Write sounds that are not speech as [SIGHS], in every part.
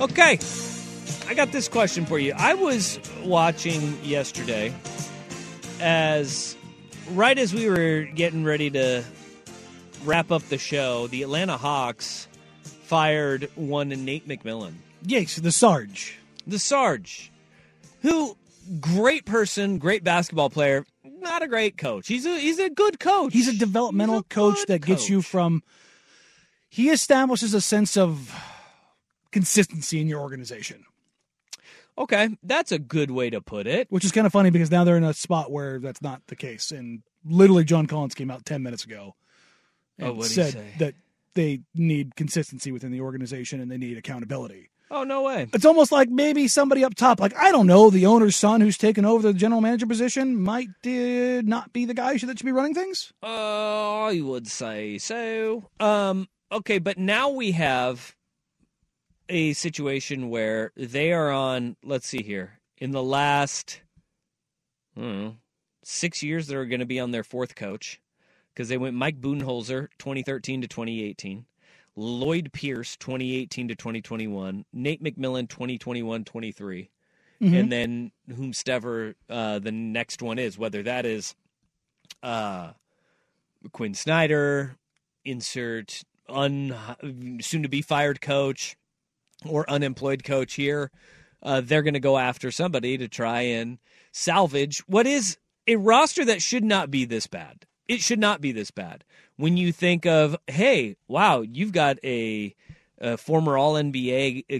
Okay, I got this question for you. I was watching yesterday as right as we were getting ready to wrap up the show, the Atlanta Hawks fired one Nate McMillan. Yes, the Sarge. The Sarge, who great person, great basketball player, not a great coach. He's a he's a good coach. He's a developmental He's a coach that gets you from. He establishes a sense of consistency in your organization, Okay, that's a good way to put it. which is kind of funny because now they're in a spot where that's not the case. And literally, John Collins came out ten minutes ago and Oh, said that they need consistency within the organization and they need accountability. Oh no way. It's almost like maybe somebody up top, like I don't know, the owner's son who's taken over the general manager position, might uh, not be the guy that should be running things. Uh, I would say so. Um, okay, but now we have a situation where they are on. Let's see here. In the last, know, six years, they're going to be on their fourth coach because they went Mike Budenholzer, 2013 to 2018. Lloyd Pierce, 2018 to 2021. Nate McMillan, 2021 23. And then whomstever uh, the next one is, whether that is uh, Quinn Snyder, insert un soon to be fired coach or unemployed coach here. Uh, they're going to go after somebody to try and salvage what is a roster that should not be this bad. It should not be this bad. When you think of, hey, wow, you've got a, a former All NBA, uh,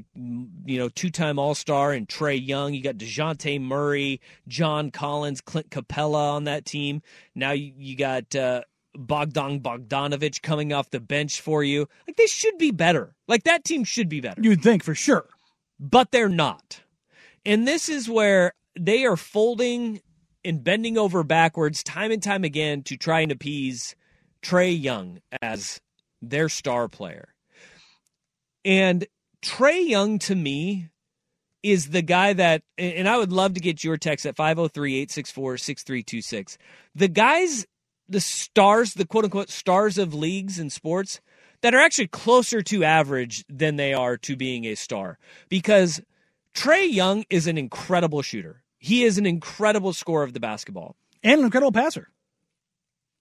you know, two time All Star and Trae Young. You got Dejounte Murray, John Collins, Clint Capela on that team. Now you, you got uh, Bogdan Bogdanovich coming off the bench for you. Like they should be better. Like that team should be better You'd think for sure. but they're not. And this is where they are folding and bending over backwards time and time again to try and appease Trae Young as their star player. And Trae Young to me is the guy that, and I would love to get your text at 503 864 6326. The guys, the stars, the quote unquote stars of leagues and sports that are actually closer to average than they are to being a star. Because Trae Young is an incredible shooter. He is an incredible scorer of the basketball. And an incredible passer.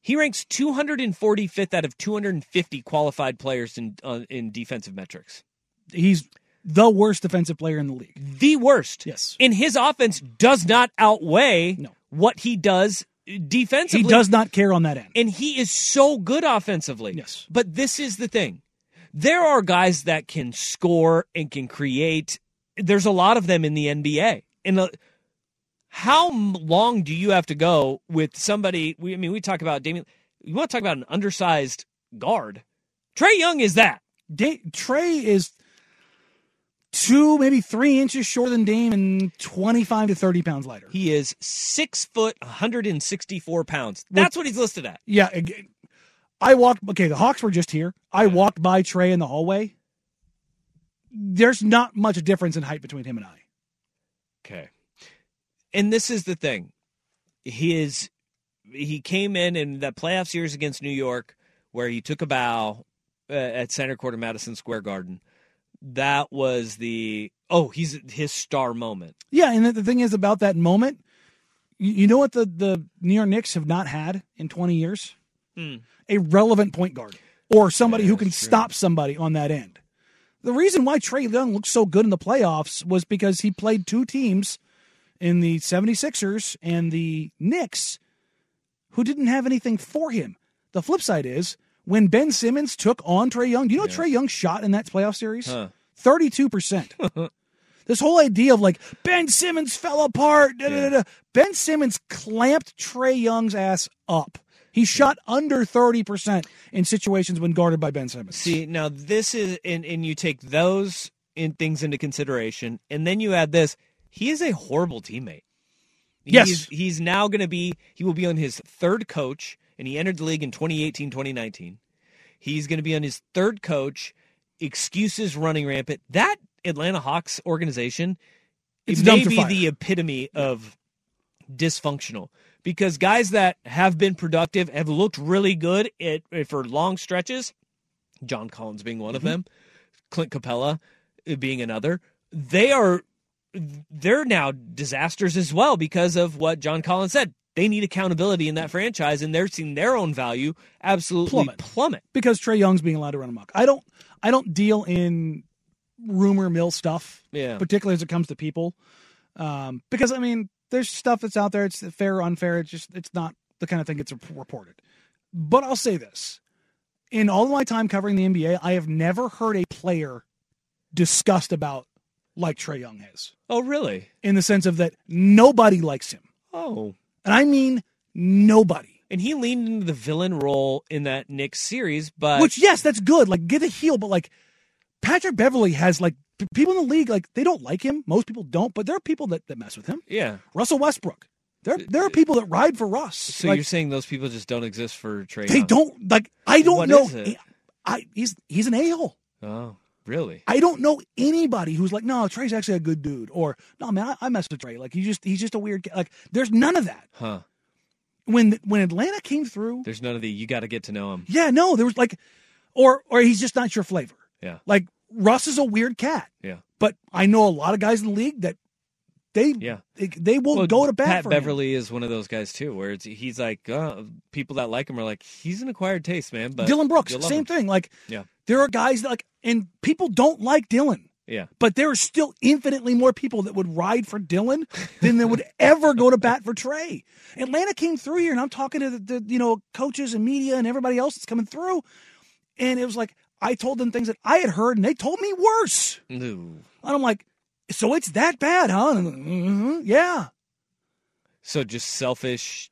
He ranks 245th out of 250 qualified players in uh, in defensive metrics. He's the worst defensive player in the league. The worst. Yes. And his offense does not outweigh No. what he does defensively. He does not care on that end. and he is so good offensively. Yes. But this is the thing. There are guys that can score and can create. There's a lot of them in the NBA. And uh, how long do you have to go with somebody? We, I mean, we talk about Damian. You want to talk about an undersized guard? Trae Young is that. Trae is two, maybe three inches shorter than Dame and 25 to 30 pounds lighter. He is six foot, 164 pounds. That's what he's listed at. Yeah. I walked, okay, the Hawks were just here. I walked by Trae in the hallway. There's not much difference in height between him and I. Okay. And this is the thing. His he came in in that playoff series against New York where he took a bow uh, at center court of Madison Square Garden. That was the oh, he's his star moment. Yeah, and the, the thing is about that moment, you, you know what the, the New York Knicks have not had in 20 years? Hmm. A relevant point guard or somebody who can true. stop somebody on that end. The reason why Trae Young looked so good in the playoffs was because he played two teams in the 76ers and the Knicks who didn't have anything for him. The flip side is when Ben Simmons took on Trae Young, do you know what Trae Young shot in that playoff series? Huh. 32%. [LAUGHS] this whole idea of like Ben Simmons fell apart. da, da, da, da. Ben Simmons clamped Trae Young's ass up. He shot under 30% in situations when guarded by Ben Simmons. See, now this is and and you take those in things into consideration, and then you add this, he is a horrible teammate. Yes. He's, he's now going to be, he will be on his third coach, and he entered the league in 2018, 2019. He's going to be on his third coach, excuses running rampant. That Atlanta Hawks organization it may be fire. the epitome of dysfunctional because guys that have been productive have looked really good at, for long stretches. John Collins being one of Mm-hmm. them, Clint Capela uh, being another. They are they're now disasters as well because of what John Collins said. They need accountability in that franchise, and they're seeing their own value absolutely Plummet. plummet. because Trae Young's being allowed to run amok. I don't I don't deal in rumor mill stuff, Yeah. particularly as it comes to people, um, because I mean there's stuff that's out there. It's fair or unfair. It's just it's not the kind of thing that's reported. But I'll say this: in all of my time covering the NBA, I have never heard a player discussed about like Trae Young has. Oh, really? in the sense of that nobody likes him, Oh. And I mean nobody. And he leaned into the villain role in that Knick series, but Which yes, that's good. Like get a heel, but like Patrick Beverley has like p- people in the league like they don't like him. Most people don't, but there are people that, that mess with him. yeah. Russell Westbrook. There uh, there are uh, people that ride for Russ. So Like, you're saying those people just don't exist for Trae? they Young? don't like I don't What know. it? I he's he's an a hole. Oh, really? I don't know anybody who's like, no, Trae's actually a good dude, or no, man, I, I mess with Trae. Like he's just he's just a weird. Like there's none of that. Huh? When when Atlanta came through, There's none of the. You got to get to know him. yeah, no, there was like, or or he's just not your flavor. Yeah. Like Russ is a weird cat. Yeah. But I know a lot of guys in the league that they Yeah. they, they will Well, go to bat Pat for him. Beverley is one of those guys too, where it's, he's like uh, people that like him are like he's an acquired taste, man. But Dillon Brooks, same him. thing. Like Yeah. there are guys that like, and people don't like Dillon. Yeah. But there are still infinitely more people that would ride for Dillon than that would [LAUGHS] ever go to bat for Trae. Atlanta came through here, and I'm talking to the, the you know coaches and media and everybody else that's coming through, and it was like I told them things that I had heard, and they told me worse. No. And I'm like, so it's that bad, huh? And, "Mhm, yeah. So just selfish,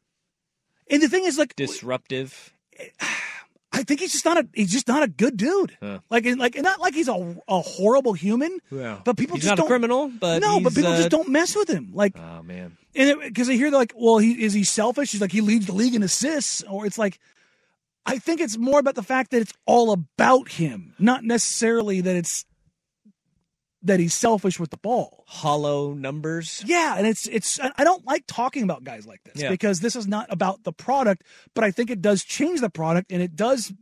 And the thing is, like, disruptive. [SIGHS] I think he's just not a he's just not a good dude. Like, like, not like he's a, a horrible human, Yeah. but people he's just don't. a criminal, but no, but people uh, just don't mess with him. Like, Oh man. and because I hear they're like, well, he is he selfish? He's like he leads the league in assists, or it's like, I think it's more about the fact that it's all about him, not necessarily that it's that he's selfish with the ball. Hollow numbers. Yeah, and it's it's I don't like talking about guys like this Yeah. because this is not about the product, but I think it does change the product and it does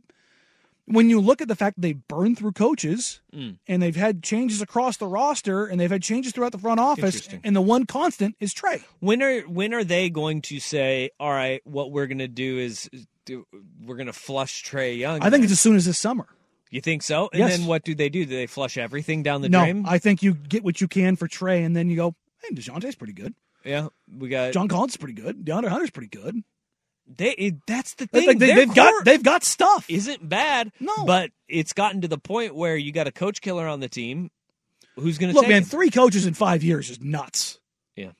when you look at the fact that they burn through coaches Mm. and they've had changes across the roster and they've had changes throughout the front office and the one constant is Trae. When are when are they going to say, "All right, what we're going to do is do, we're going to flush Trae Young"? I think it's as soon as this summer. You think so. And Yes. then what do they do? Do they flush everything down the no, drain? I think you get what you can for Trae and then you go, hey, DeJounte's pretty good. yeah, we got John Collins is pretty good. DeAndre Hunter's pretty good. They it, that's the Like, thing. they, they've got they've got stuff. isn't bad. No. but it's gotten to the point where you got a coach killer on the team. Who's going to Look, man, him? three coaches in five years is nuts. Yeah.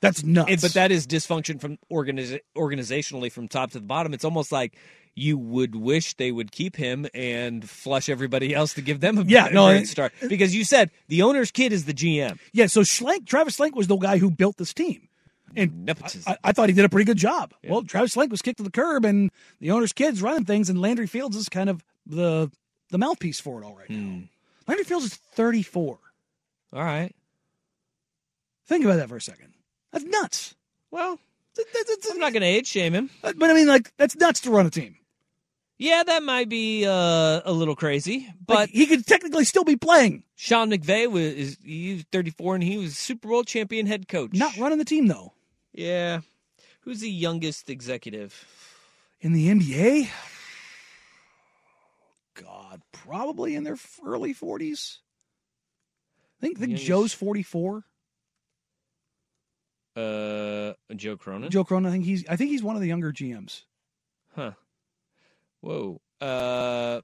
That's nuts. It- but that is dysfunction from organiz- organizationally from top to the bottom. It's almost like you would wish they would keep him and flush everybody else to give them a, Yeah, no, great start. Because you said the owner's kid is the GM. Yeah, so Schlenk, Travis Schlenk was the guy who built this team. And. I, I thought he did a pretty good job. Well, Travis Schlenk was kicked to the curb, and the owner's kid's running things, and Landry Fields is kind of the the mouthpiece for it all right now. Hmm. Landry Fields is 34. All right. Think about that for a second. That's nuts. Well, That- that- that's- I'm not going to age shame him. but I mean, like, that's nuts to run a team. Yeah, that might be uh, a little crazy, but Like, he could technically still be playing, Sean McVay was is he's 34 and he was Super Bowl champion head coach. not running the team though. Yeah. Who's the youngest executive? In the NBA, God, probably in their early 40s. I think, think Youngest- Joe's 44. Uh, Joe Cronin. Joe Cronin, I think he's I think he's one of the younger GMs. Huh. Whoa. Uh,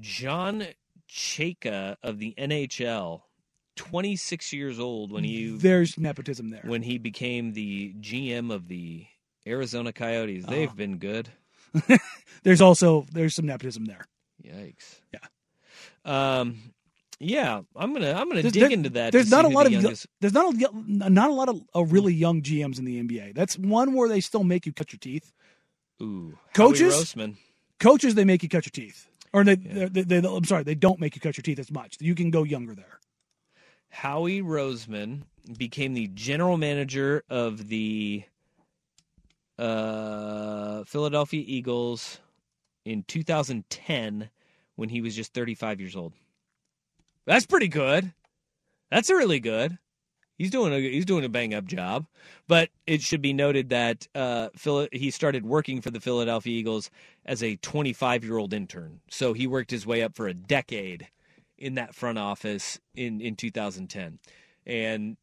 John Chayka of the NHL, 26 years old when he There's nepotism there. when he became the GM of the Arizona Coyotes. They've Oh. been good. [LAUGHS] There's also there's some nepotism there. Yikes. Yeah. Um, Yeah, I'm gonna I'm gonna There's- dig there- into that. There's not a who lot the of youngest- there's not a, not a lot of uh, really young GMs in the NBA. That's one where they still make you cut your teeth. Ooh, Coaches? Howie Roseman. Coaches they make you cut your teeth, or they, they, they, they I'm sorry they don't make you cut your teeth as much. You can go younger there. Howie Roseman became the general manager of the uh, Philadelphia Eagles in 2010 when he was just 35 years old. That's pretty good. That's really good. He's doing a he's doing a bang up job, but it should be noted that uh, Phil, he started working for the Philadelphia Eagles as a 25 year old intern. So he worked his way up for a decade in that front office in in 2010, and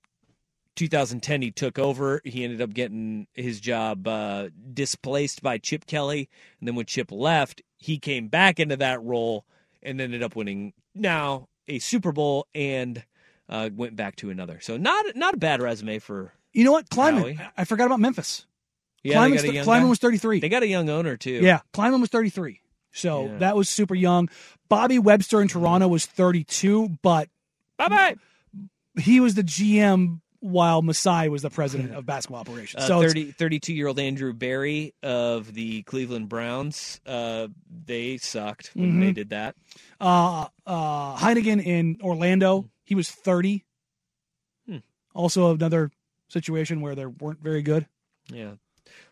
2010 he took over. He ended up getting his job uh, displaced by Chip Kelly, and then when Chip left, he came back into that role and ended up winning now a Super Bowl and uh, went back to another. So not not a bad resume for. You know what, Kleiman? Howie. I forgot about Memphis. Yeah, they Kleiman's got a th- young Kleiman was 33. They got a young owner too. Yeah, Kleiman was 33. So Yeah. that was super young. Bobby Webster in Toronto was 32, but Bye bye. he was the GM while Masai was the president of basketball operations. Uh, so it's- 30, 32 year old Andrew Berry of the Cleveland Browns. Uh, they sucked when Mhm. they did that. uh, uh, Hennigan in Orlando, he was 30. Hmm. Also another situation where they weren't very good. Yeah.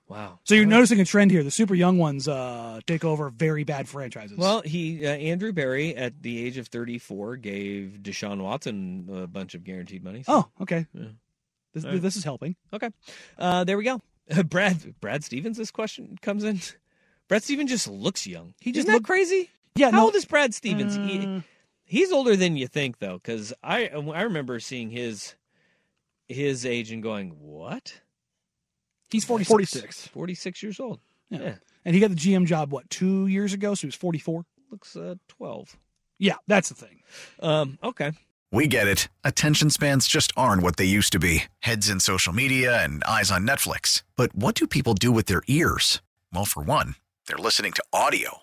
Wow. So you're noticing a trend here. The super young ones uh, take over very bad franchises. Well, he uh, Andrew Berry at the age of 34 gave Deshaun Watson a bunch of guaranteed money. so- oh, okay. Yeah. This, right. this is helping. okay. Uh, there we go. [LAUGHS] Brad Brad Stevens. This question comes in. Brad Stevens just looks young. He just Isn't that look- crazy. Yeah, How no, old is Brad Stevens? He- uh, He's older than you think, though, because I I remember seeing his his age and going, "What? he's 46. 46. Forty six years old? Yeah. Yeah. And he got the GM job, what, two years ago? So he was 44. Looks uh, twelve. Yeah, that's the thing. Um, okay. We get it. Attention spans just aren't what they used to be heads in social media and eyes on Netflix. But what do people do with their ears? Well, for one, they're listening to audio.